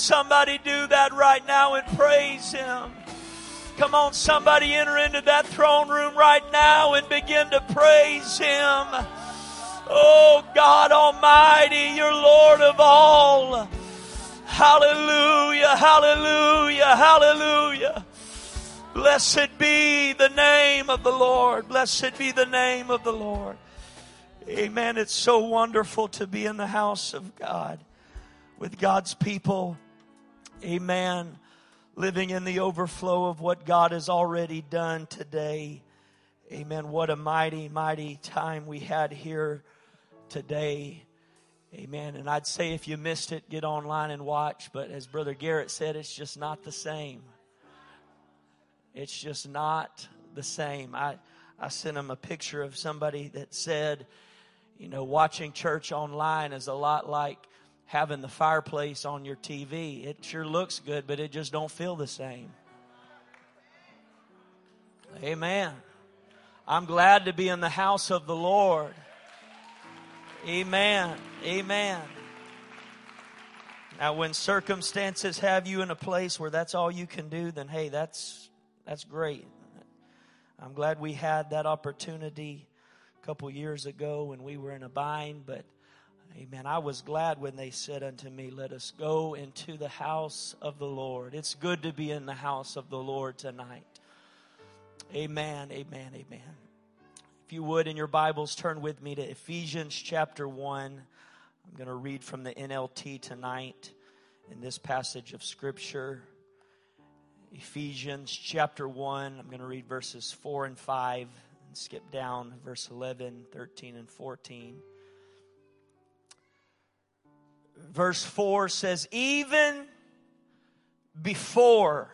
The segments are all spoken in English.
somebody do that right now and praise Him. Come on, somebody enter into that throne room right now and begin to praise Him. Oh, God Almighty, you're Lord of all. Hallelujah, hallelujah, hallelujah. Blessed be the name of the Lord. Blessed be the name of the Lord. Amen. It's so wonderful to be in the house of God with God's people. Amen. Living in the overflow of what God has already done today. Amen. What a mighty, mighty time we had here today. Amen. And I'd say if you missed it, get online and watch. But as Brother Garrett said, it's just not the same. It's just not the same. I, I sent him a picture of somebody that said, you know, watching church online is a lot like having the fireplace on your TV. It sure looks good, but it just don't feel the same. Amen. I'm glad to be in the house of the Lord. Amen. Amen. Now, when circumstances have you in a place where that's all you can do, then hey, that's that's great. I'm glad we had that opportunity a couple years ago when we were in a bind, but Amen. I was glad when they said unto me, Let us go into the house of the Lord. It's good to be in the house of the Lord tonight. Amen. Amen. Amen. If you would, in your Bibles, turn with me to Ephesians chapter 1. I'm going to read from the NLT tonight in this passage of Scripture. Ephesians chapter 1. I'm going to read verses 4 and 5 and skip down verse 11, 13, and 14. Verse 4 says, Even before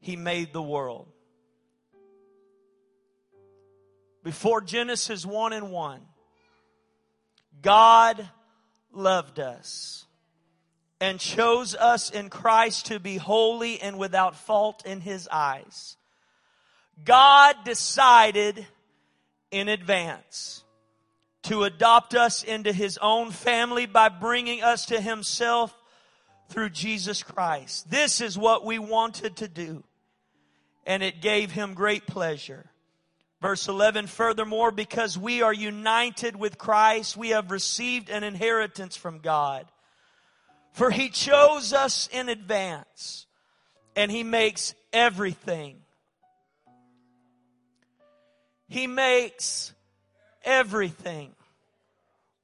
he made the world, before Genesis 1 and 1, God loved us and chose us in Christ to be holy and without fault in his eyes. God decided in advance to adopt us into his own family by bringing us to himself through Jesus Christ. This is what we wanted to do, and it gave him great pleasure. Verse 11, furthermore, because we are united with Christ, we have received an inheritance from God. For he chose us in advance, and he makes everything. He makes everything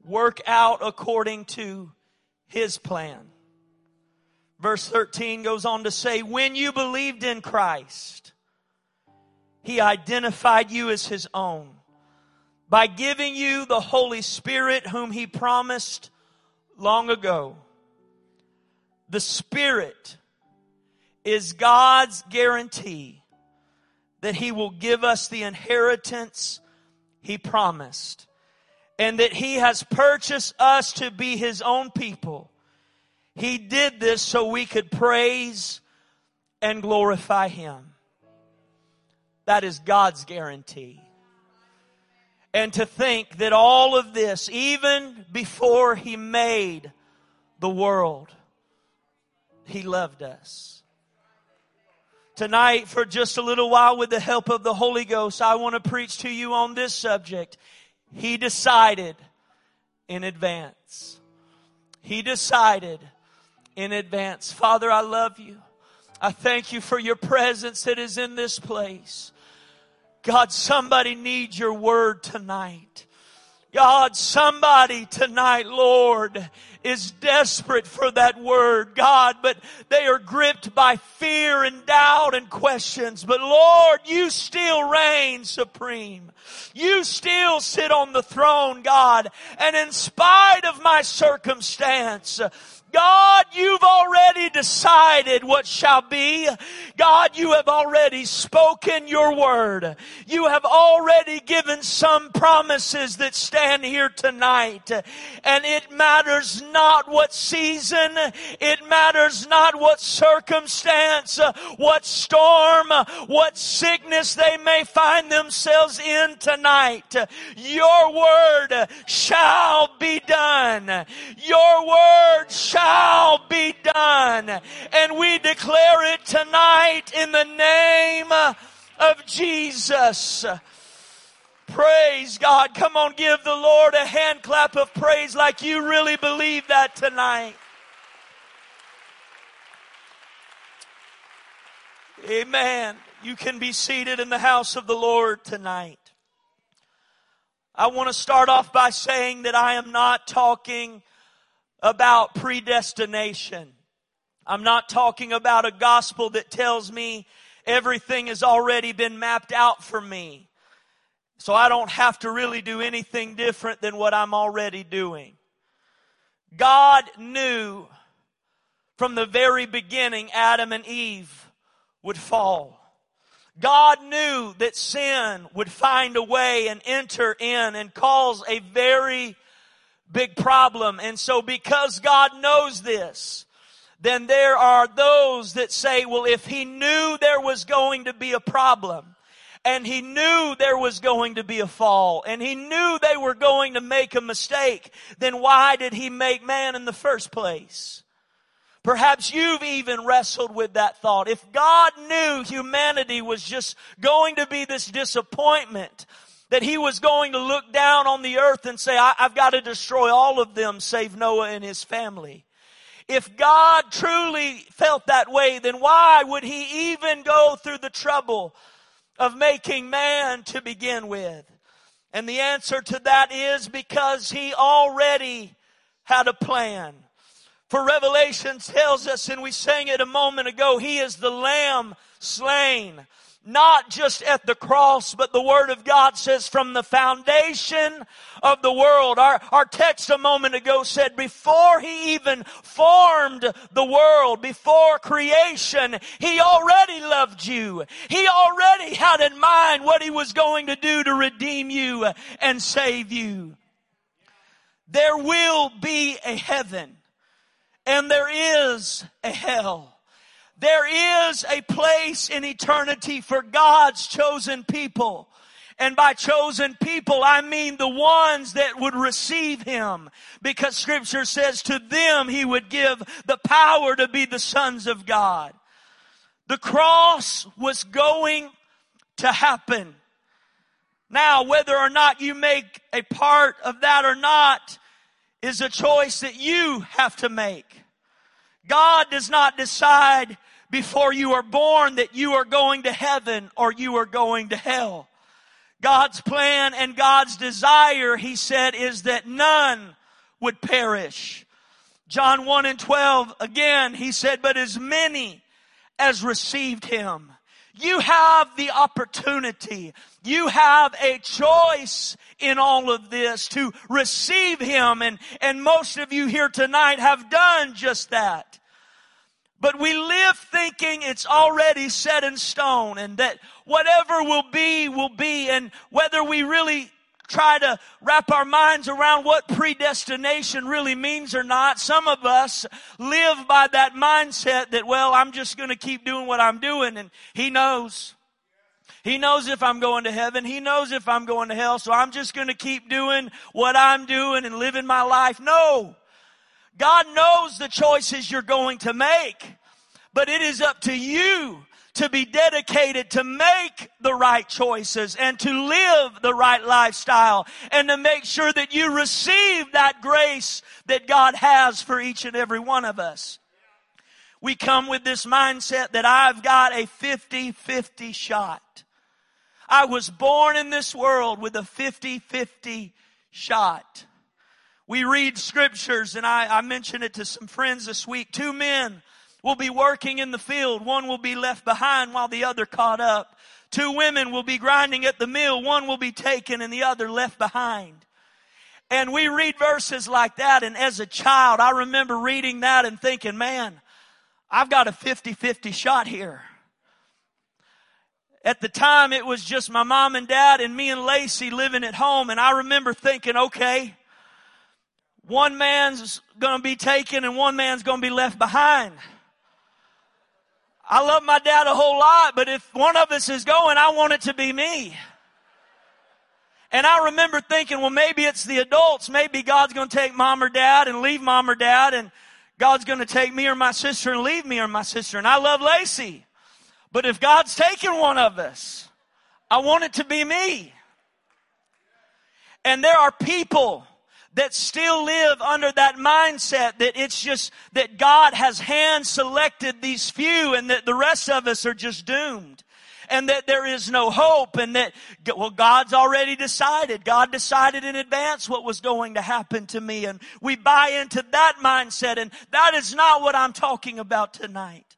work out according to his plan. Verse 13 goes on to say, when you believed in Christ, he identified you as his own by giving you the Holy Spirit whom he promised long ago. The Spirit is God's guarantee that he will give us the inheritance he promised and that he has purchased us to be his own people. He did this so we could praise and glorify him. That is God's guarantee. And to think that all of this, even before He made the world, He loved us. Tonight, for just a little while, with the help of the Holy Ghost, I want to preach to you on this subject. He decided in advance. He decided in advance. Father, I love you. I thank you for your presence that is in this place. God, somebody needs your word tonight. God, somebody tonight, Lord, is desperate for that word, God, but they are gripped by fear and doubt and questions. But Lord, you still reign supreme. You still sit on the throne, God, and in spite of my circumstance, God, you've already decided what shall be. God, you have already spoken your word. You have already given some promises that stand here tonight. And it matters not what season, it matters not what circumstance, what storm, what sickness they may find themselves in tonight. Your word shall be done. Your word shall shall be done. And we declare it tonight in the name of Jesus. Praise God. Come on, give the Lord a hand clap of praise like you really believe that tonight. Amen. You can be seated in the house of the Lord tonight. I want to start off by saying that I am not talking about predestination. I'm not talking about a gospel that tells me everything has already been mapped out for me. So I don't have to really do anything different than what I'm already doing. God knew from the very beginning Adam and Eve would fall. God knew that sin would find a way and enter in and cause a very big problem. And so because God knows this, then there are those that say, well, if he knew there was going to be a problem, and he knew there was going to be a fall, and he knew they were going to make a mistake, then why did he make man in the first place? Perhaps you've even wrestled with that thought. If God knew humanity was just going to be this disappointment, that he was going to look down on the earth and say, I, have got to destroy all of them save Noah and his family. If God truly felt that way, then why would he even go through the trouble of making man to begin with? And the answer to that is because he already had a plan. For Revelation tells us, and we sang it a moment ago, He is the Lamb slain. Not just at the cross, but the Word of God says from the foundation of the world. Our, our text a moment ago said before He even formed the world, before creation, He already loved you. He already had in mind what He was going to do to redeem you and save you. There will be a heaven and there is a hell. There is a place in eternity for God's chosen people. And by chosen people, I mean the ones that would receive Him. Because scripture says to them He would give the power to be the sons of God. The cross was going to happen. Now, whether or not you make a part of that or not is a choice that you have to make. God does not decide before you are born that you are going to heaven or you are going to hell. God's plan and God's desire, he said, is that none would perish. John 1 and 12, again, he said, but as many as received him. You have the opportunity. You have a choice in all of this to receive Him. And, and most of you here tonight have done just that. But we live thinking it's already set in stone and that whatever will be, will be. And whether we really try to wrap our minds around what predestination really means or not, some of us live by that mindset that, well, I'm just going to keep doing what I'm doing and He knows. He knows if I'm going to heaven. He knows if I'm going to hell. So I'm just going to keep doing what I'm doing and living my life. No. God knows the choices you're going to make, but it is up to you to be dedicated to make the right choices and to live the right lifestyle and to make sure that you receive that grace that God has for each and every one of us. We come with this mindset that I've got a 50-50 shot. I was born in this world with a 50-50 shot. We read scriptures, and I, I mentioned it to some friends this week. Two men will be working in the field. One will be left behind while the other caught up. Two women will be grinding at the mill. One will be taken and the other left behind. And we read verses like that. And as a child, I remember reading that and thinking, man, I've got a 50-50 shot here. At the time, it was just my mom and dad and me and Lacey living at home. And I remember thinking, okay, one man's going to be taken and one man's going to be left behind. I love my dad a whole lot, but if one of us is going, I want it to be me. And I remember thinking, well, maybe it's the adults. Maybe God's going to take mom or dad and leave mom or dad and God's going to take me or my sister and leave me or my sister. And I love Lacey. But if God's taken one of us, I want it to be me. And there are people that still live under that mindset that it's just that God has hand selected these few and that the rest of us are just doomed and that there is no hope and that, well, God's already decided. God decided in advance what was going to happen to me and we buy into that mindset and that is not what I'm talking about tonight.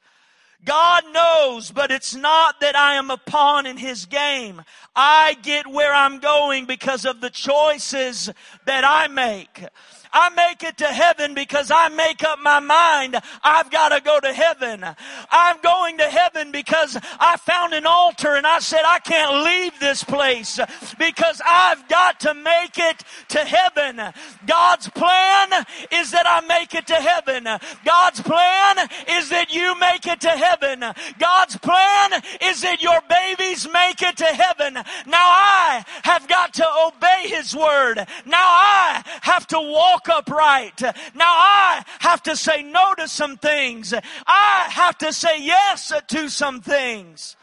God knows, but it's not that I am a pawn in His game. I get where I'm going because of the choices that I make. I make it to heaven because I make up my mind I've got to go to heaven. I'm going to heaven because I found an altar and I said I can't leave this place because I've got to make it to heaven. God's plan is that I make it to heaven. God's plan is that you make it to heaven. God's plan is that your babies make it to heaven. Now I have got to obey His word. Now I have to walk walk upright. Now I have to say no to some things. I have to say yes to some things.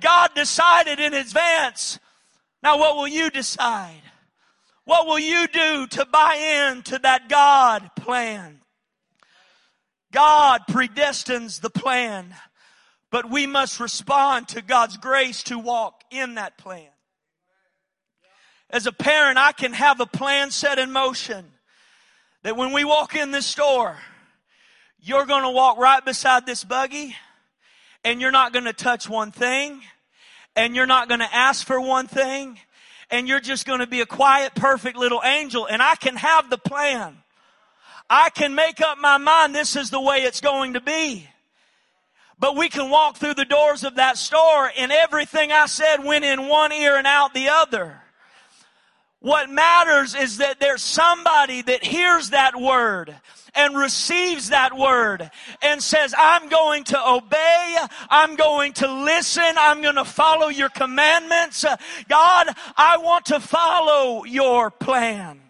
God decided in advance. Now what will you decide? What will you do to buy into that God plan? God predestines the plan, but we must respond to God's grace to walk in that plan. As a parent, I can have a plan set in motion that when we walk in this store, you're going to walk right beside this buggy and you're not going to touch one thing and you're not going to ask for one thing and you're just going to be a quiet, perfect little angel and I can have the plan. I can make up my mind this is the way it's going to be. But we can walk through the doors of that store and everything I said went in one ear and out the other. What matters is that there's somebody that hears that word and receives that word and says, I'm going to obey. I'm going to listen. I'm going to follow your commandments. God, I want to follow your plan.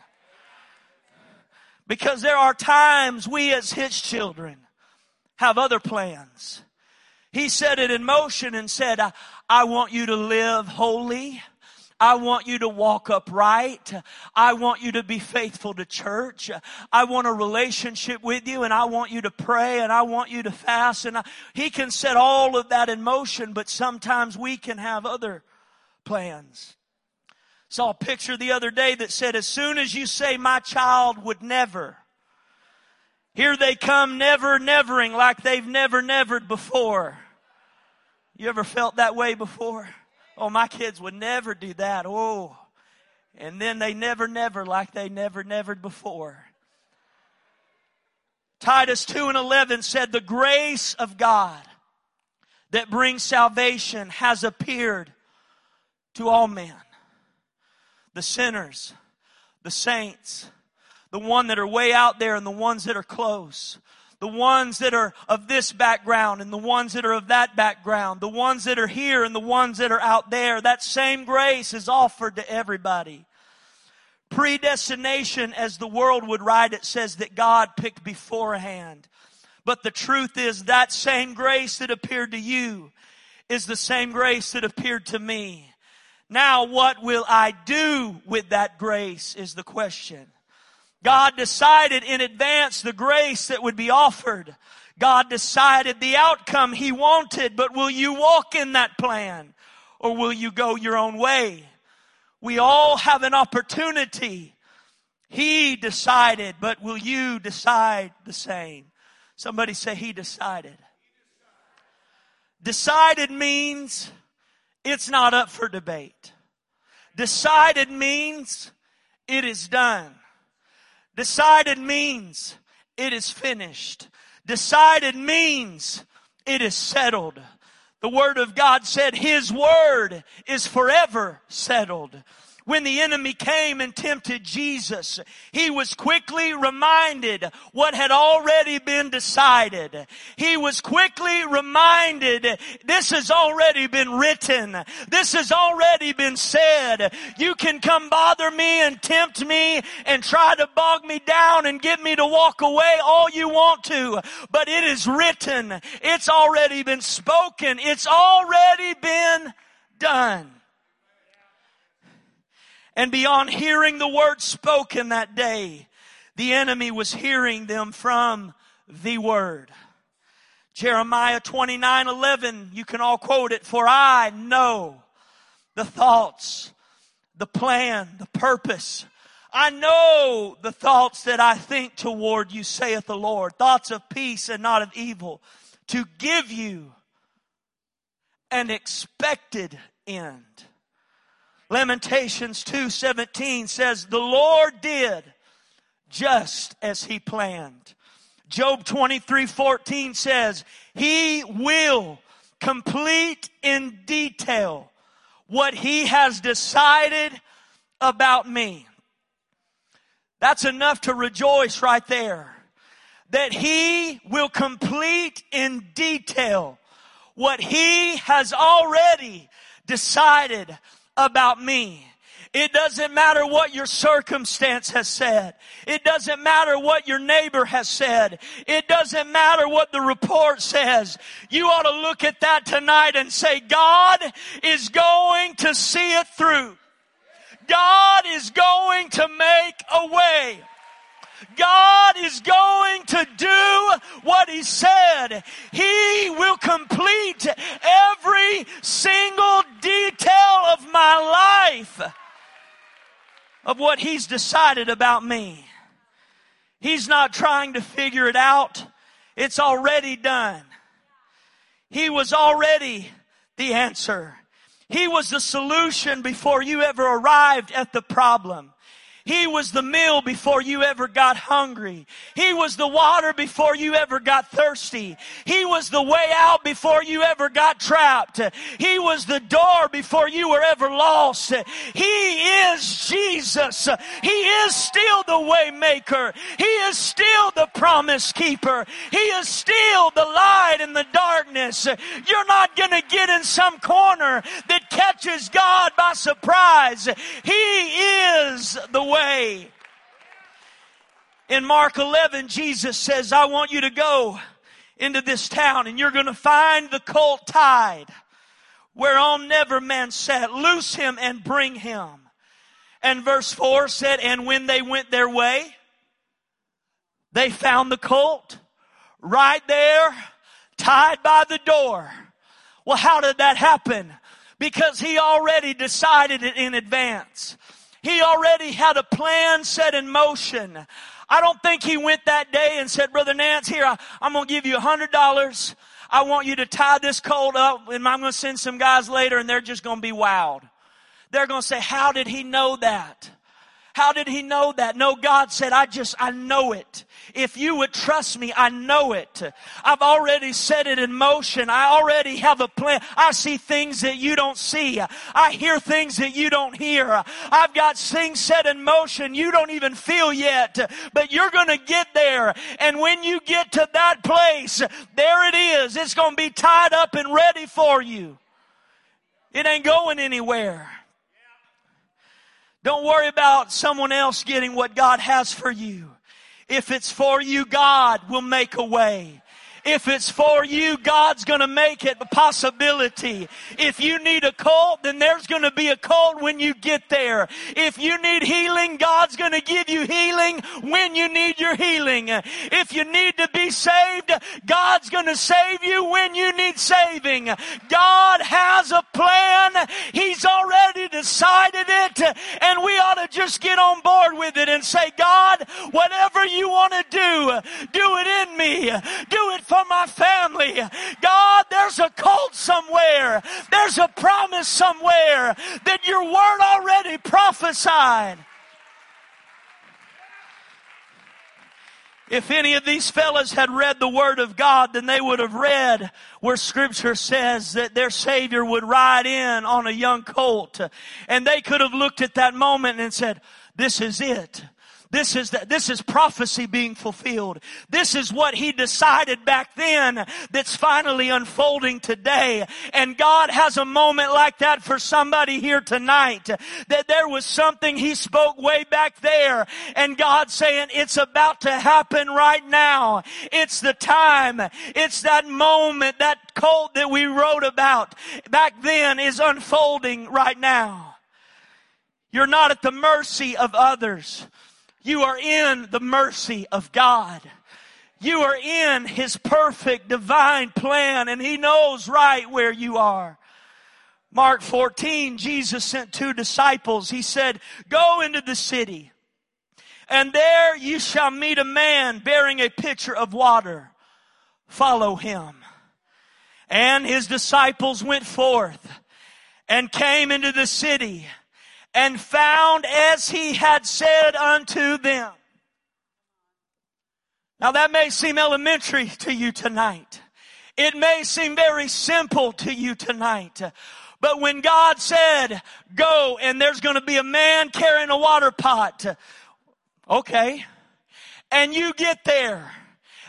Because there are times we as his children have other plans. He set it in motion and said, I, I want you to live holy. I want you to walk upright. I want you to be faithful to church. I want a relationship with you and I want you to pray and I want you to fast. And I, he can set all of that in motion, but sometimes we can have other plans. Saw a picture the other day that said, as soon as you say my child would never, here they come never nevering like they've never nevered before. You ever felt that way before? Oh, my kids would never do that. Oh. And then they never, never like they never, never before. Titus 2 and 11 said, The grace of God that brings salvation has appeared to all men. The sinners, the saints, the one that are way out there and the ones that are close the ones that are of this background and the ones that are of that background, the ones that are here and the ones that are out there. That same grace is offered to everybody. Predestination, as the world would write it, says that God picked beforehand. But the truth is that same grace that appeared to you is the same grace that appeared to me. Now what will I do with that grace is the question. God decided in advance the grace that would be offered. God decided the outcome He wanted, but will you walk in that plan? Or will you go your own way? We all have an opportunity. He decided, but will you decide the same? Somebody say He decided. Decided means it's not up for debate. Decided means it is done. Decided means it is finished. Decided means it is settled. The Word of God said His Word is forever settled. When the enemy came and tempted Jesus, he was quickly reminded what had already been decided. He was quickly reminded, this has already been written. This has already been said. You can come bother me and tempt me and try to bog me down and get me to walk away all you want to. But it is written. It's already been spoken. It's already been done. And beyond hearing the word spoken that day, the enemy was hearing them from the word. Jeremiah 29 11, you can all quote it. For I know the thoughts, the plan, the purpose. I know the thoughts that I think toward you, saith the Lord. Thoughts of peace and not of evil, to give you an expected end. Lamentations 2:17 says the Lord did just as he planned. Job 23:14 says he will complete in detail what he has decided about me. That's enough to rejoice right there. That he will complete in detail what he has already decided about me. It doesn't matter what your circumstance has said. It doesn't matter what your neighbor has said. It doesn't matter what the report says. You ought to look at that tonight and say, God is going to see it through. God is going to make a way. God is going to do what He said. He will complete every single detail of my life of what He's decided about me. He's not trying to figure it out. It's already done. He was already the answer. He was the solution before you ever arrived at the problem. He was the meal before you ever got hungry. He was the water before you ever got thirsty. He was the way out before you ever got trapped. He was the door before you were ever lost. He is Jesus. He is still the way maker. He is still the promise keeper. He is still the light in the darkness. You're not going to get in some corner that catches God by surprise. He is the way. In Mark 11, Jesus says, I want you to go into this town and you're going to find the colt tied whereon never man sat. Loose him and bring him. And verse 4 said, And when they went their way, they found the colt right there, tied by the door. Well, how did that happen? Because he already decided it in advance. He already had a plan set in motion. I don't think he went that day and said, Brother Nance, here, I, am going to give you a hundred dollars. I want you to tie this colt up and I'm going to send some guys later and they're just going to be wowed. They're going to say, how did he know that? How did he know that? No, God said, I just, I know it. If you would trust me, I know it. I've already set it in motion. I already have a plan. I see things that you don't see. I hear things that you don't hear. I've got things set in motion you don't even feel yet, but you're going to get there. And when you get to that place, there it is. It's going to be tied up and ready for you. It ain't going anywhere. Don't worry about someone else getting what God has for you. If it's for you, God will make a way. If it's for you, God's gonna make it a possibility. If you need a colt, then there's gonna be a colt when you get there. If you need healing, God's gonna give you healing when you need your healing. If you need to be saved, God's gonna save you when you need saving. God has a plan. He's already decided it and we ought to just get on board with it and say, God, whatever you want to do, do it in me. Do it for my family. God, there's a colt somewhere. There's a promise somewhere that your word already prophesied. If any of these fellas had read the Word of God, then they would have read where Scripture says that their Savior would ride in on a young colt. And they could have looked at that moment and said, this is it. This is, the, this is prophecy being fulfilled. This is what he decided back then that's finally unfolding today. And God has a moment like that for somebody here tonight. That there was something he spoke way back there and God saying it's about to happen right now. It's the time. It's that moment, that colt that we wrote about back then is unfolding right now. You're not at the mercy of others. You are in the mercy of God. You are in His perfect divine plan and He knows right where you are. Mark 14, Jesus sent two disciples. He said, go into the city and there you shall meet a man bearing a pitcher of water. Follow him. And his disciples went forth and came into the city and found as he had said unto them. Now that may seem elementary to you tonight. It may seem very simple to you tonight. But when God said, go and there's going to be a man carrying a water pot. Okay. And you get there.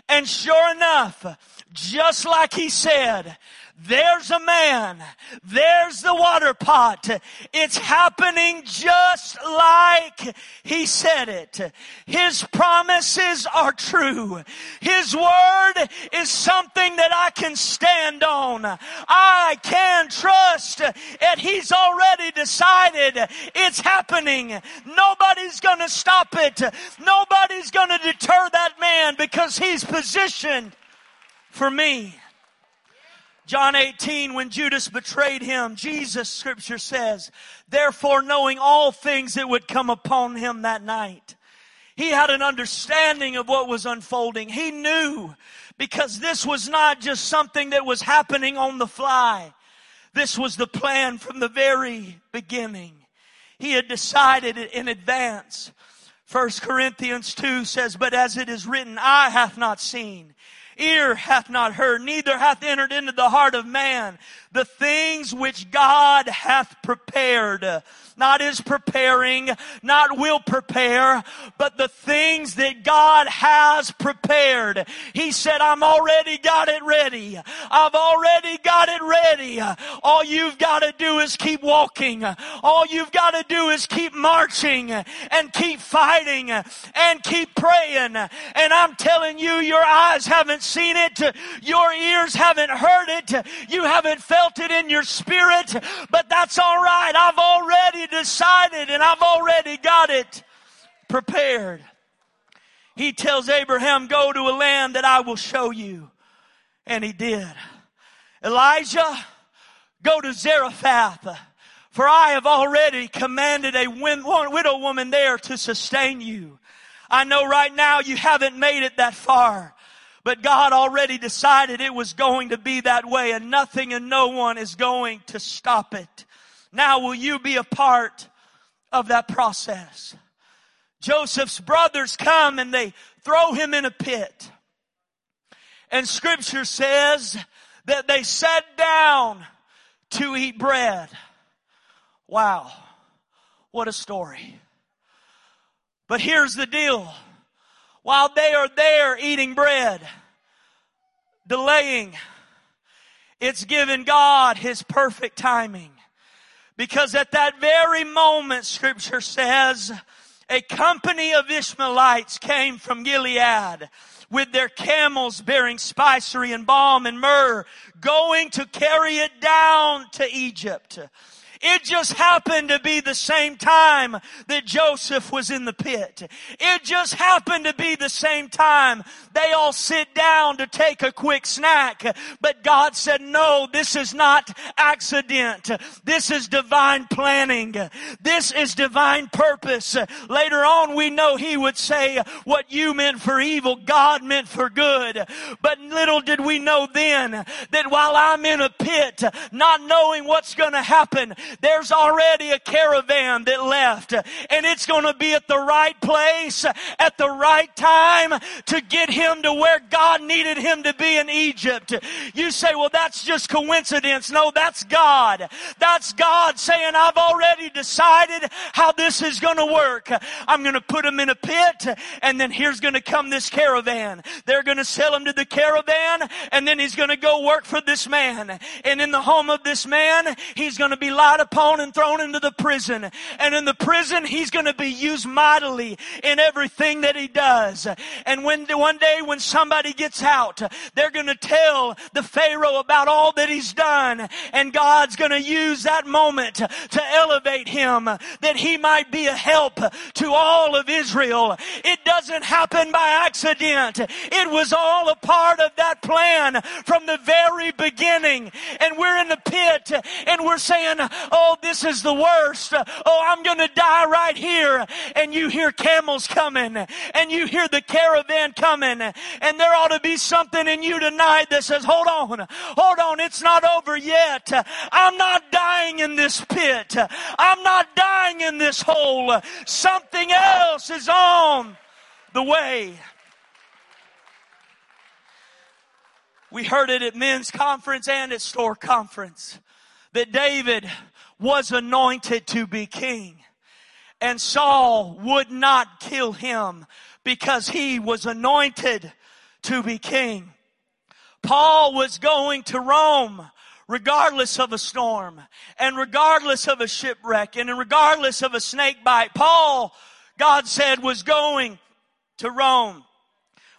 And sure enough, just like he said, there's a man. There's the water pot. It's happening just like he said it. His promises are true. His word is something that I can stand on. I can trust that he's already decided it's happening. Nobody's gonna stop it. Nobody's gonna deter that man because he's positioned for me. John 18, when Judas betrayed him, Jesus, scripture says, therefore knowing all things that would come upon him that night. He had an understanding of what was unfolding. He knew because this was not just something that was happening on the fly. This was the plan from the very beginning. He had decided it in advance. First Corinthians 2 says, but as it is written, eye hath not seen, ear hath not heard, neither hath entered into the heart of man the things which God hath prepared. Not is preparing, not will prepare, but the things that God has prepared. He said, I'm already got it ready. I've already got it ready. All you've got to do is keep walking. All you've got to do is keep marching and keep fighting and keep praying. And I'm telling you, your eyes haven't seen it. Your ears haven't heard it. You haven't felt felt it in your spirit, but that's all right. I've already decided and I've already got it prepared. He tells Abraham, go to a land that I will show you. And he did. Elijah, go to Zarephath. For I have already commanded a widow woman there to sustain you. I know right now you haven't made it that far. But God already decided it was going to be that way and nothing and no one is going to stop it. Now will you be a part of that process? Joseph's brothers come and they throw him in a pit. And scripture says that they sat down to eat bread. Wow. What a story. But here's the deal while they are there eating bread, delaying, it's given God His perfect timing. Because at that very moment, scripture says, a company of Ishmaelites came from Gilead with their camels bearing spicery and balm and myrrh, going to carry it down to Egypt. It just happened to be the same time that Joseph was in the pit. It just happened to be the same time they all sit down to take a quick snack. But God said, no, this is not accident. This is divine planning. This is divine purpose. Later on, we know he would say, what you meant for evil, God meant for good. But little did we know then that while I'm in a pit, not knowing what's going to happen, there's already a caravan that left and it's going to be at the right place at the right time to get him to where God needed him to be in Egypt. You say, well, that's just coincidence. No, that's God. That's God saying, I've already decided how this is going to work. I'm going to put him in a pit and then here's going to come this caravan. They're going to sell him to the caravan and then he's going to go work for this man. And in the home of this man, he's going to be upon and thrown into the prison. And in the prison, he's going to be used mightily in everything that he does. And when one day when somebody gets out, they're going to tell the Pharaoh about all that he's done. And God's going to use that moment to elevate him that he might be a help to all of Israel. It doesn't happen by accident. It was all a part of that plan from the very beginning. And we're in the pit and we're saying, oh, this is the worst. Oh, I'm going to die right here. And you hear camels coming and you hear the caravan coming and there ought to be something in you tonight that says, hold on, hold on. It's not over yet. I'm not dying in this pit. I'm not dying in this hole. Something else is on the way. We heard it at men's conference and at store conference that David was anointed to be king. And Saul would not kill him because he was anointed to be king. Paul was going to Rome regardless of a storm and regardless of a shipwreck and regardless of a snake bite. Paul, God said, was going to Rome.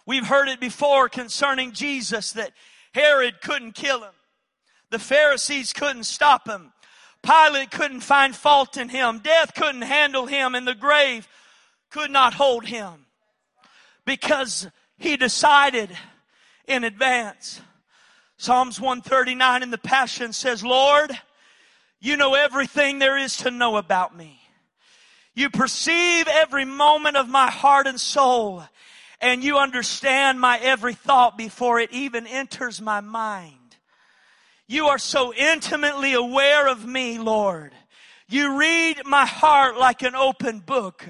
We've heard it before concerning Jesus that Herod couldn't kill him. The Pharisees couldn't stop him. Pilate couldn't find fault in him. Death couldn't handle him and the grave could not hold him because he decided in advance. Psalms 139 in the Passion says, Lord, you know everything there is to know about me. You perceive every moment of my heart and soul and you understand my every thought before it even enters my mind. You are so intimately aware of me, Lord. You read my heart like an open book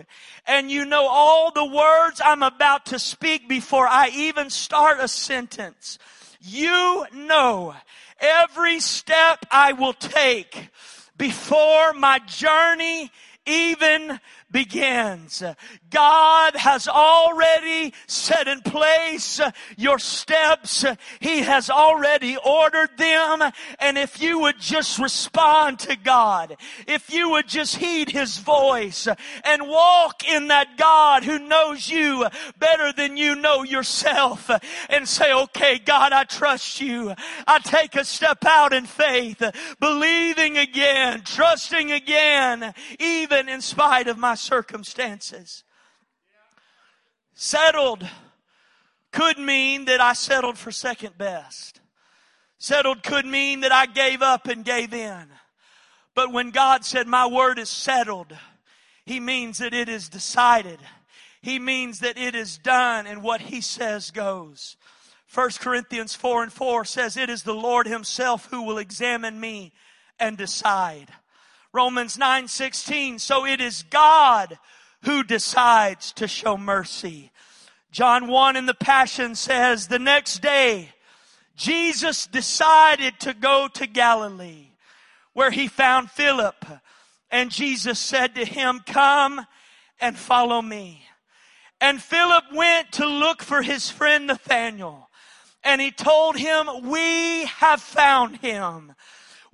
and you know all the words I'm about to speak before I even start a sentence. You know every step I will take before my journey even begins. God has already set in place your steps. He has already ordered them. And if you would just respond to God, if you would just heed His voice and walk in that God who knows you better than you know yourself and say, okay, God, I trust you. I take a step out in faith, believing again, trusting again, even in spite of my circumstances. Settled could mean that I settled for second best. Settled could mean that I gave up and gave in. But when God said my word is settled, He means that it is decided. He means that it is done and what He says goes. 1 Corinthians 4 and 4 says, It is the Lord Himself who will examine me and decide. Romans 9 16, so it is God who decides to show mercy. John 1 in the Passion says, the next day, Jesus decided to go to Galilee where he found Philip and Jesus said to him, come and follow me. And Philip went to look for his friend Nathanael and he told him, we have found him.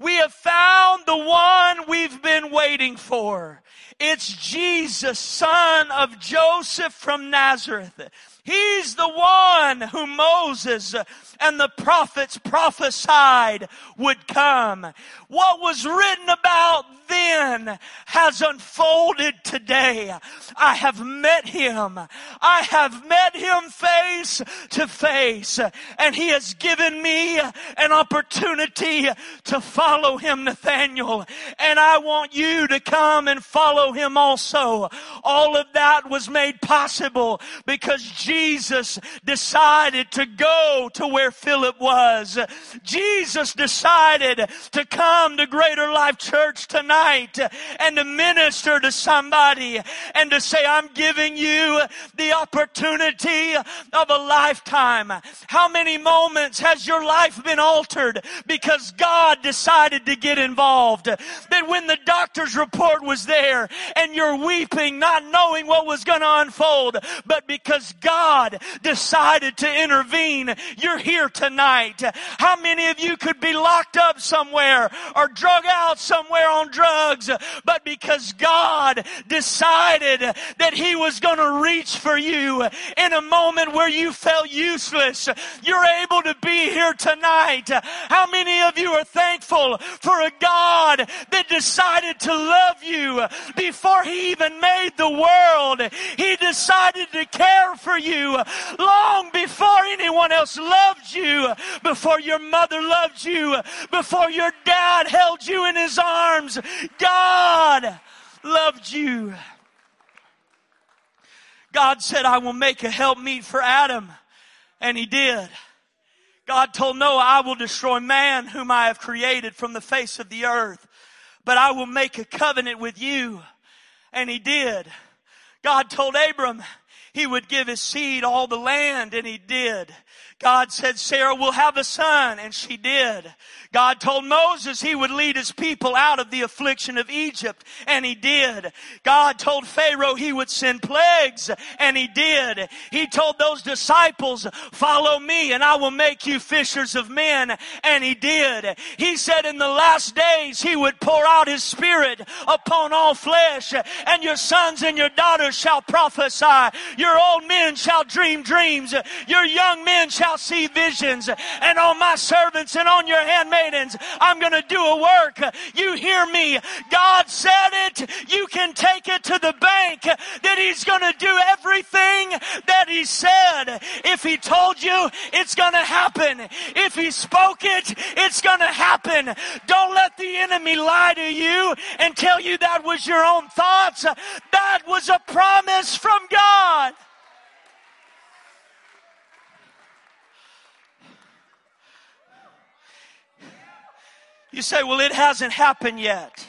We have found the one we've been waiting for. It's Jesus, son of Joseph from Nazareth. He's the one who Moses and the prophets prophesied would come. What was written about then has unfolded today. I have met him. I have met him face to face and he has given me an opportunity to follow him, Nathaniel. And I want you to come and follow him also. All of that was made possible because Jesus decided to go to where Philip was. Jesus decided to come to Greater Life Church tonight and to minister to somebody and to say, I'm giving you the opportunity of a lifetime. How many moments has your life been altered because God decided to get involved? That when the doctor's report was there and you're weeping, not knowing what was going to unfold, but because God decided to intervene, you're here tonight. How many of you could be locked up somewhere or drug out somewhere on drugs, but because God decided that He was going to reach for you in a moment where you felt useless, you're able to be here tonight. How many of you are thankful for a God that decided to love you before He even made the world? He decided to care for you long before anyone else loved you, before your mother loved you, before your dad held you in his arms. God loved you. God said, I will make a helpmeet for Adam. And he did. God told Noah, I will destroy man whom I have created from the face of the earth, but I will make a covenant with you. And he did. God told Abram he would give his seed all the land, and he did. God said Sarah will have a son, and she did. God told Moses he would lead his people out of the affliction of Egypt, and he did. God told Pharaoh he would send plagues, and he did. He told those disciples, follow me and I will make you fishers of men, and he did. He said in the last days he would pour out his spirit upon all flesh, and your sons and your daughters shall prophesy. Your old men shall dream dreams. Your young men shall see visions. And on my servants and on your handmaidens, I'm going to do a work. You hear me. God said it. You can take it to the bank that He's going to do everything that He said. If He told you, it's going to happen. If He spoke it, it's going to happen. Don't let the enemy lie to you and tell you that was your own thoughts. That was a promise from God. You say, well, it hasn't happened yet.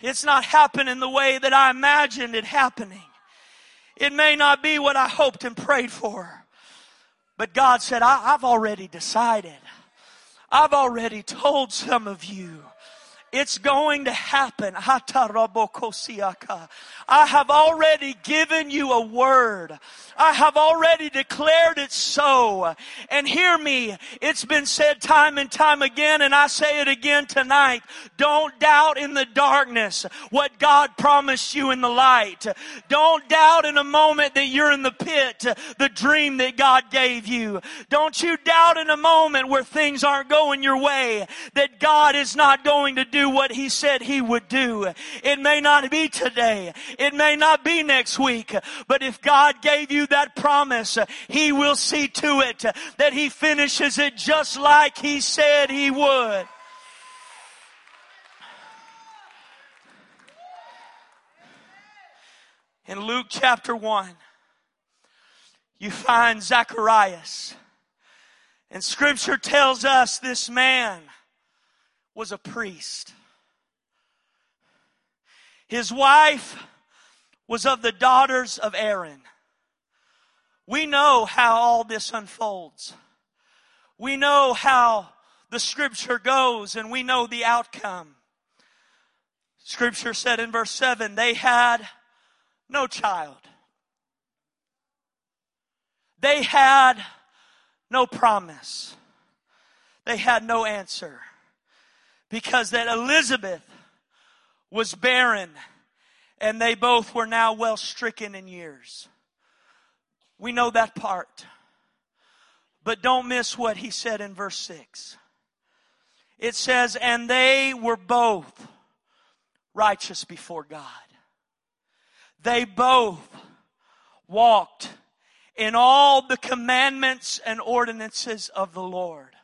It's not happening the way that I imagined it happening. It may not be what I hoped and prayed for. But God said, I, have already decided. I've already told some of you. It's going to happen. I have already given you a word. I have already declared it so. And hear me, it's been said time and time again, and I say it again tonight. Don't doubt in the darkness what God promised you in the light. Don't doubt in a moment that you're in the pit, the dream that God gave you. Don't you doubt in a moment where things aren't going your way, that God is not going to do what He said He would do. It may not be today. It may not be next week. But if God gave you that promise, He will see to it that He finishes it just like He said He would. In Luke chapter 1, you find Zacharias. And scripture tells us this man was a priest. His wife was of the daughters of Aaron. We know how all this unfolds. We know how the scripture goes and we know the outcome. Scripture said in verse 7 they had no child. They had no promise. They had no answer. Because that Elizabeth was barren and they both were now well stricken in years. We know that part. But don't miss what he said in verse 6. it says, and they were both righteous before God. They both walked in all the commandments and ordinances of the Lord,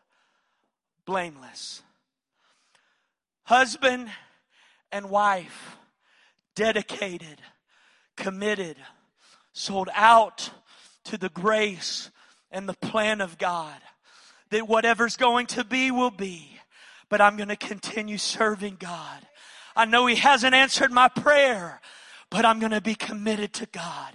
blameless. Husband and wife, dedicated, committed, sold out to the grace and the plan of God. That whatever's going to be will be, but I'm going to continue serving God. I know He hasn't answered my prayer, but I'm going to be committed to God.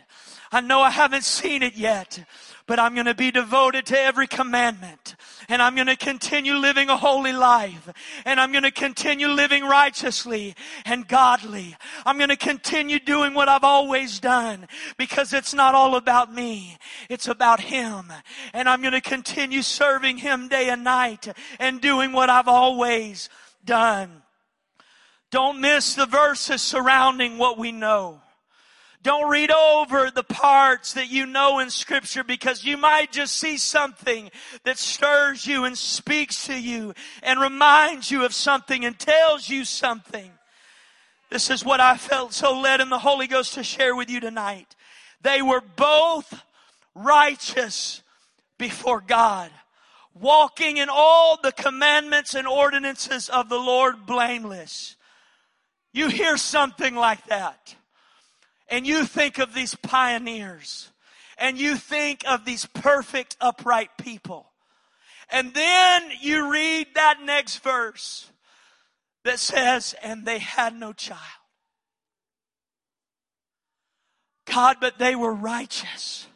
I know I haven't seen it yet, but I'm going to be devoted to every commandment. And I'm going to continue living a holy life. And I'm going to continue living righteously and godly. I'm going to continue doing what I've always done because it's not all about me. It's about Him. And I'm going to continue serving Him day and night and doing what I've always done. Don't miss the verses surrounding what we know. Don't read over the parts that you know in scripture because you might just see something that stirs you and speaks to you and reminds you of something and tells you something. This is what I felt so led in the Holy Ghost to share with you tonight. They were both righteous before God, walking in all the commandments and ordinances of the Lord blameless. You hear something like that and you think of these pioneers and you think of these perfect upright people. And then you read that next verse that says, and they had no child. God, but they were righteous.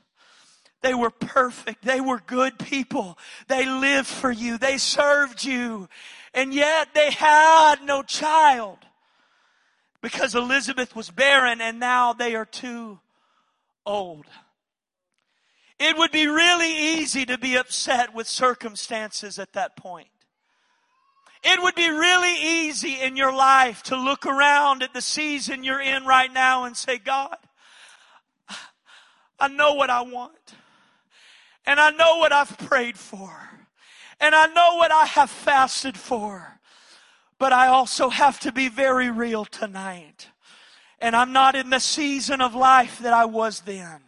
They were perfect. They were good people. They lived for you. They served you. And yet they had no child because Elizabeth was barren and now they are too old. It would be really easy to be upset with circumstances at that point. It would be really easy in your life to look around at the season you're in right now and say, God, I know what I want. And I know what I've prayed for. And I know what I have fasted for. But I also have to be very real tonight. And I'm not in the season of life that I was then.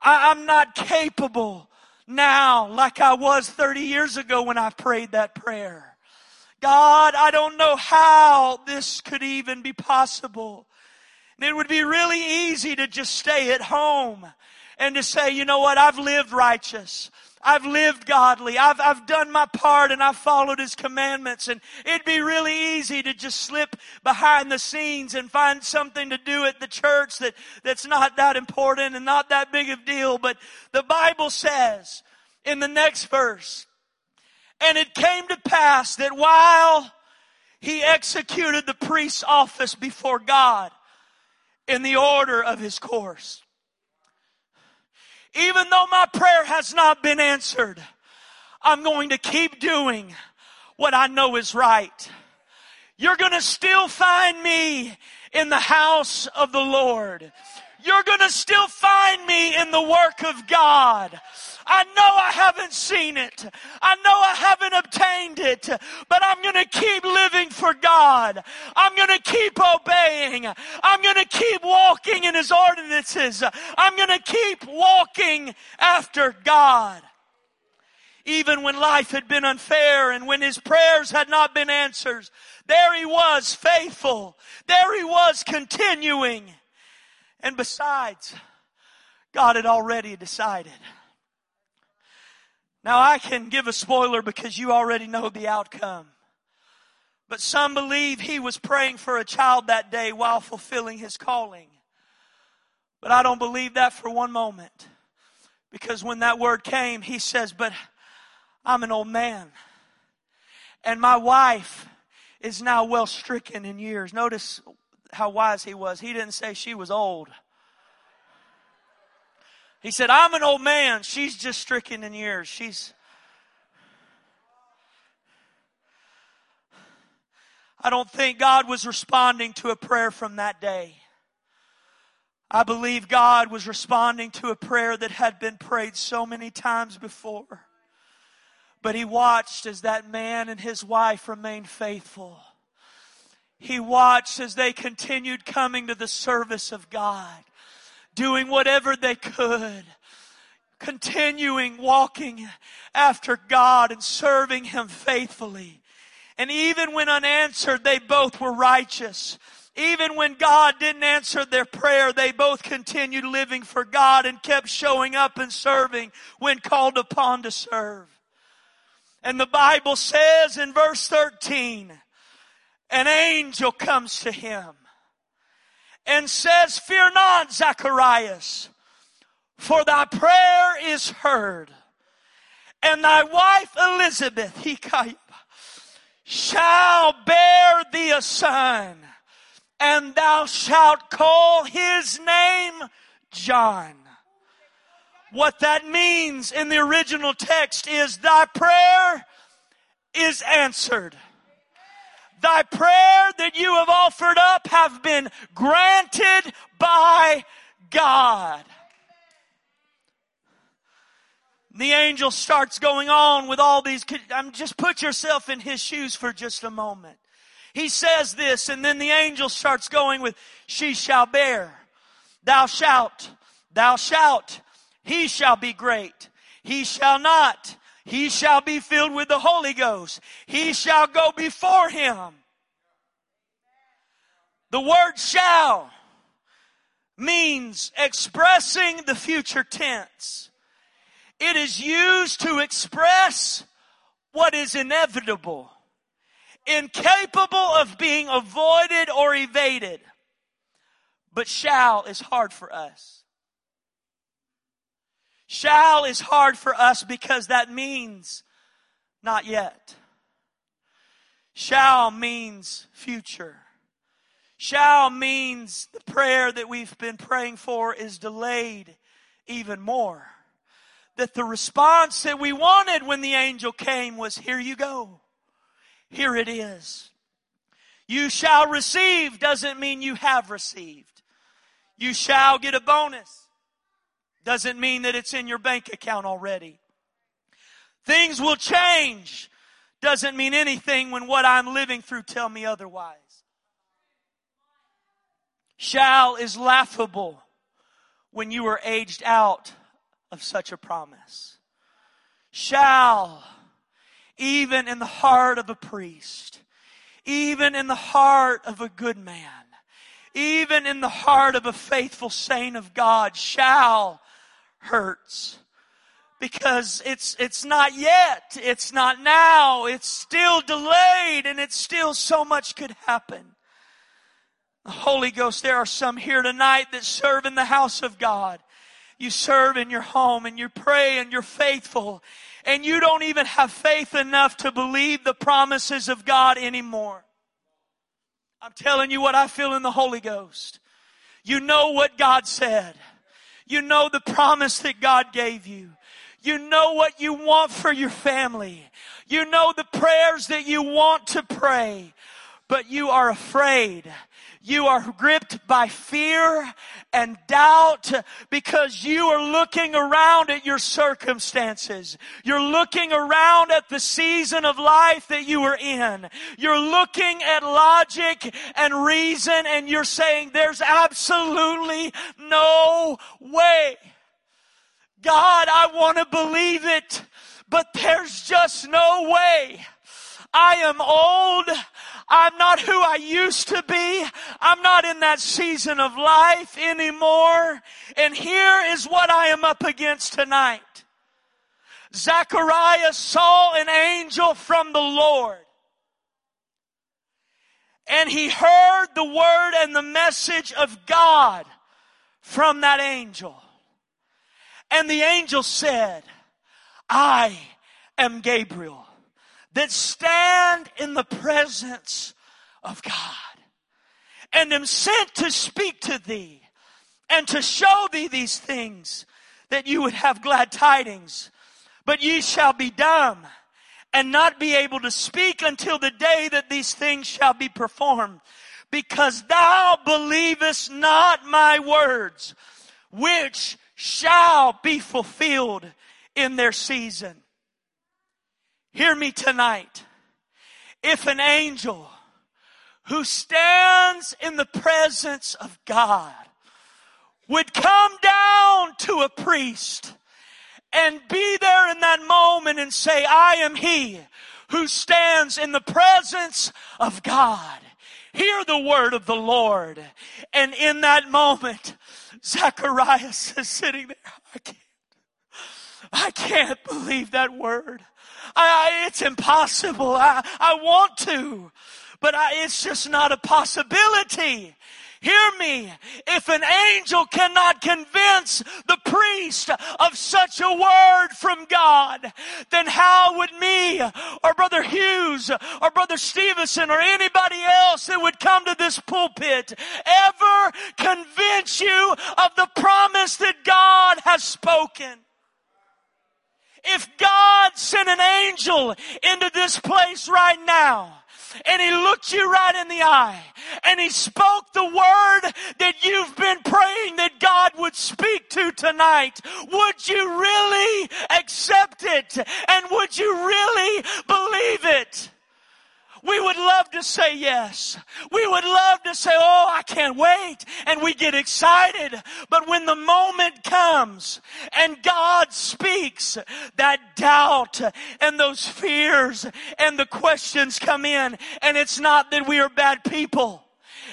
I, am not capable now like I was 30 years ago when I prayed that prayer. God, I don't know how this could even be possible. And it would be really easy to just stay at home and to say, you know what, I've lived righteous. I've lived godly. I've, I've done my part and I've followed His commandments. And it'd be really easy to just slip behind the scenes and find something to do at the church that, that's not that important and not that big of deal. But the Bible says in the next verse, and it came to pass that while he executed the priest's office before God in the order of his course, even though my prayer has not been answered, I'm going to keep doing what I know is right. You're going to still find me in the house of the Lord. You're going to still find me in the work of God. I know I haven't seen it. I know I haven't obtained it, but I'm going to keep living for God. I'm going to keep obeying. I'm going to keep walking in His ordinances. I'm going to keep walking after God. Even when life had been unfair and when His prayers had not been answered, there He was faithful. There He was continuing. And besides, God had already decided now I can give a spoiler because you already know the outcome. But some believe he was praying for a child that day while fulfilling his calling. But I don't believe that for one moment. Because when that word came, he says, But I'm an old man. And my wife is now well stricken in years. Notice how wise he was. He didn't say she was old. He said, I'm an old man. She's just stricken in years. She's. I don't think God was responding to a prayer from that day. I believe God was responding to a prayer that had been prayed so many times before. But he watched as that man and his wife remained faithful. He watched as they continued coming to the service of God, doing whatever they could, continuing walking after God and serving Him faithfully. And even when unanswered, they both were righteous. Even when God didn't answer their prayer, they both continued living for God and kept showing up and serving when called upon to serve. And the Bible says in verse 13, an angel comes to him and says, Fear not, Zacharias, for thy prayer is heard. And thy wife Elizabeth, he shall bear thee a son, and thou shalt call his name John. What that means in the original text is thy prayer is answered. Thy prayer that you have offered up have been granted by God. The angel starts going on with all these. I'm just put yourself in his shoes for just a moment. He says this, and then the angel starts going with, She shall bear, thou shalt, thou shalt, he shall be great, he shall not, he shall be filled with the Holy Ghost. He shall go before him. The word shall means expressing the future tense. It is used to express what is inevitable, incapable of being avoided or evaded. But shall is hard for us. Shall is hard for us because that means not yet. Shall means future. Shall means the prayer that we've been praying for is delayed even more. That the response that we wanted when the angel came was, here you go. Here it is. You shall receive doesn't mean you have received. You shall get a bonus doesn't mean that it's in your bank account already. Things will change doesn't mean anything when what I'm living through tell me otherwise. Shall is laughable when you are aged out of such a promise. Shall, even in the heart of a priest, even in the heart of a good man, even in the heart of a faithful saint of God, shall hurts. Because it's it's not yet. It's not now. It's still delayed and it's still so much could happen. The holy ghost there are some here tonight that serve in the house of god. You serve in your home and you pray and you're faithful. And you don't even have faith enough to believe the promises of god anymore. I'm telling you what i feel in the holy ghost. You know what god said you know the promise that God gave you. You know what you want for your family. You know the prayers that you want to pray, but you are afraid you are gripped by fear and doubt because you are looking around at your circumstances. You're looking around at the season of life that you are in. You're looking at logic and reason and you're saying there's absolutely no way. God, I want to believe it, but there's just no way. I am old. I'm not who I used to be. I'm not in that season of life anymore. And here is what I am up against tonight. Zacharias saw an angel from the Lord. And he heard the word and the message of God from that angel. And the angel said, I am Gabriel that stand in the presence of God and am sent to speak to thee and to show thee these things that you would have glad tidings. But ye shall be dumb and not be able to speak until the day that these things shall be performed because thou believest not my words, which shall be fulfilled in their season. Hear me tonight. If an angel who stands in the presence of God would come down to a priest and be there in that moment and say, I am he who stands in the presence of God. Hear the word of the Lord. And in that moment, Zacharias is sitting there. I can't, I can't believe that word. I, it's impossible. I, I want to, but I, it's just not a possibility. Hear me. If an angel cannot convince the priest of such a word from God, then how would me or Brother Hughes or Brother Stevenson or anybody else that would come to this pulpit ever convince you of the promise that God has spoken? If God sent an angel into this place right now, and he looked you right in the eye and he spoke the word that you've been praying that God would speak to tonight. Would you really accept it? And would you really believe it? We would love to say yes. We would love to say, oh, I can't wait. And we get excited. But when the moment comes and God speaks, that doubt and those fears and the questions come in. And it's not that we are bad people.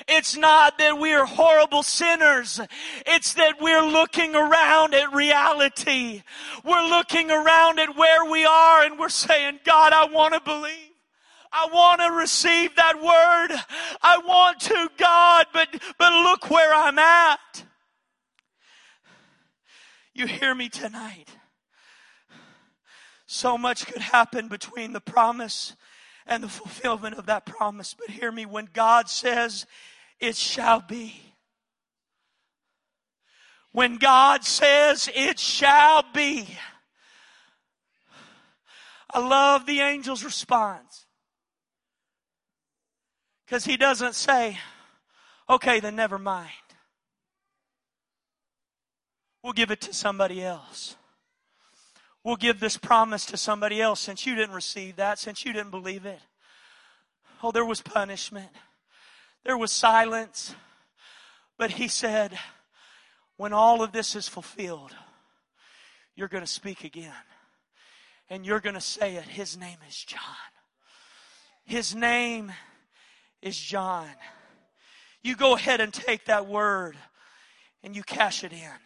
It's not that we are horrible sinners. It's that we're looking around at reality. We're looking around at where we are and we're saying, God, I want to believe. I want to receive that word. I want to, God, but, but look where I'm at. You hear me tonight. So much could happen between the promise and the fulfillment of that promise. But hear me, when God says, it shall be. When God says, it shall be. I love the angel's response. Because he doesn't say, okay, then never mind. We'll give it to somebody else. We'll give this promise to somebody else since you didn't receive that, since you didn't believe it. Oh, there was punishment. There was silence. But he said, when all of this is fulfilled, you're going to speak again. And you're going to say it. His name is John. His name is John. You go ahead and take that word and you cash it in.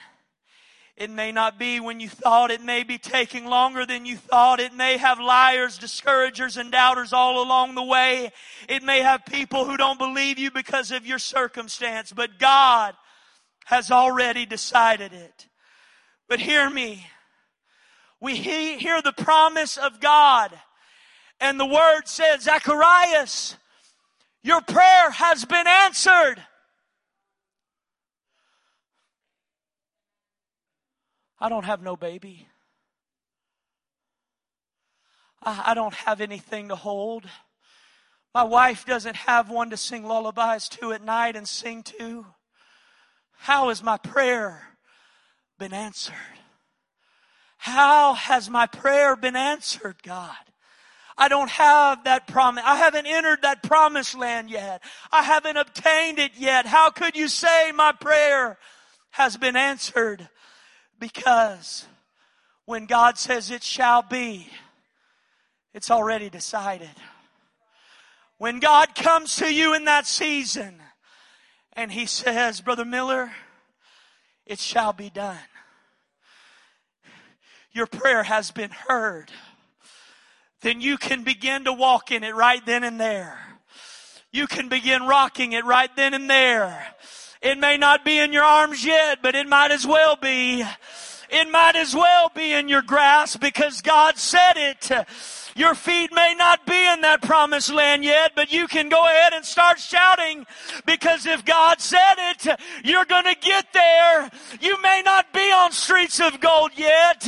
It may not be when you thought. It may be taking longer than you thought. It may have liars, discouragers, and doubters all along the way. It may have people who don't believe you because of your circumstance, but God has already decided it. But hear me. We hear the promise of God and the word says, Zacharias, your prayer has been answered. I don't have no baby. I, don't have anything to hold. My wife doesn't have one to sing lullabies to at night and sing to. How has my prayer been answered? How has my prayer been answered, God? I don't have that promise. I haven't entered that promised land yet. I haven't obtained it yet. How could you say my prayer has been answered? Because when God says it shall be, it's already decided. When God comes to you in that season and He says, Brother Miller, it shall be done. Your prayer has been heard then you can begin to walk in it right then and there. You can begin rocking it right then and there. It may not be in your arms yet, but it might as well be. It might as well be in your grasp because God said it. Your feet may not be in that promised land yet, but you can go ahead and start shouting because if God said it, you're gonna get there. You may not be on streets of gold yet,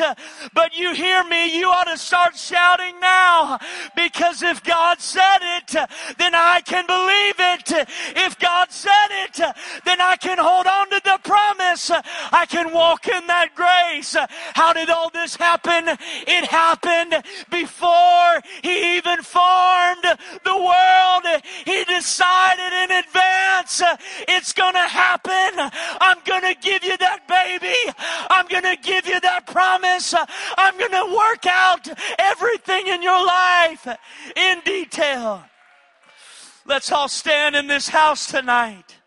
but you hear me, you ought to start shouting now because if God said it, then I can believe it. If God said it, then I can hold on to the promise I can walk in that grace. How did all this happen? It happened before he even formed the world. He decided in advance, it's gonna happen. I'm gonna give you that baby. I'm gonna give you that promise. I'm gonna work out everything in your life in detail. Let's all stand in this house tonight.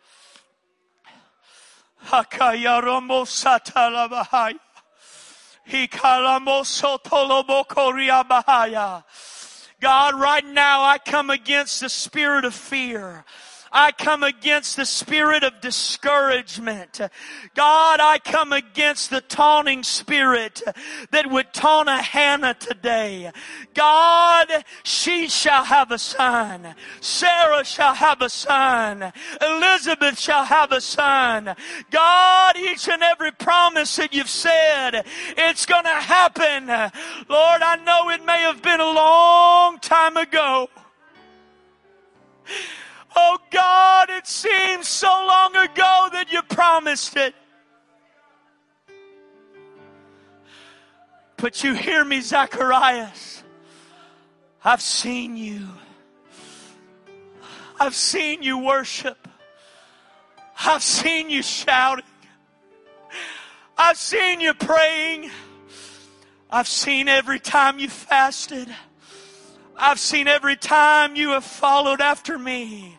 God, right now I come against the spirit of fear. I come against the spirit of discouragement. God, I come against the taunting spirit that would taunt a Hannah today. God, she shall have a son. Sarah shall have a son. Elizabeth shall have a son. God, each and every promise that you've said, it's going to happen. Lord, I know it may have been a long time ago. Oh God, it seems so long ago that you promised it. But you hear me, Zacharias. I've seen you. I've seen you worship. I've seen you shouting. I've seen you praying. I've seen every time you fasted. I've seen every time you have followed after me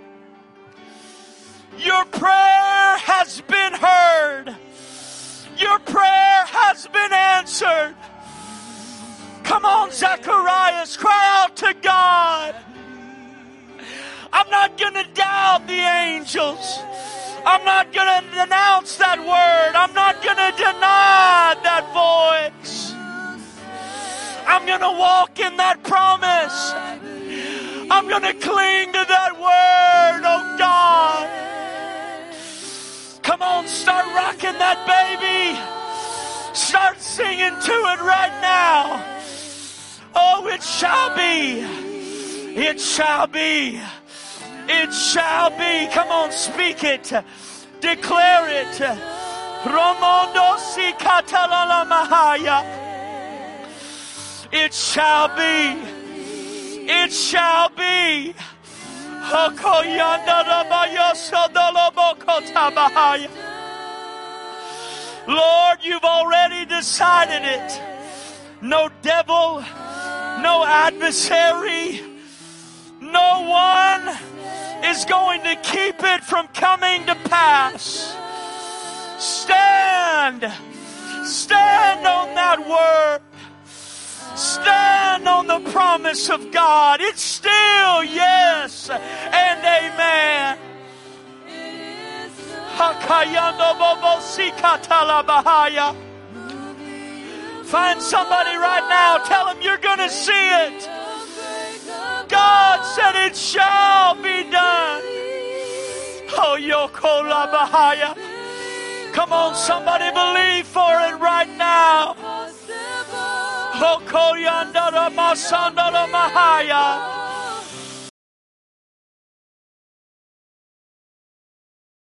Your prayer has been heard. Your prayer has been answered. Come on, Zacharias, cry out to God. I'm not going to doubt the angels. I'm not going to denounce that word. I'm not going to deny that voice. I'm going to walk in that promise. I'm going to cling to that word, oh. Come on, start rocking that baby. Start singing to it right now. Oh, it shall be. It shall be. It shall be. Come on, speak it. Declare it. Romondo. It shall be. It shall be. Lord, you've already decided it. No devil, no adversary, no one is going to keep it from coming to pass. Stand, stand on that word. Stand on the promise of God. It's still yes and amen. Find somebody right now. Tell them you're going to see it. God said it shall be done. Oh, Yokola Bahaya. Come on, somebody believe for it right now. Toko yandara masandara mahaya.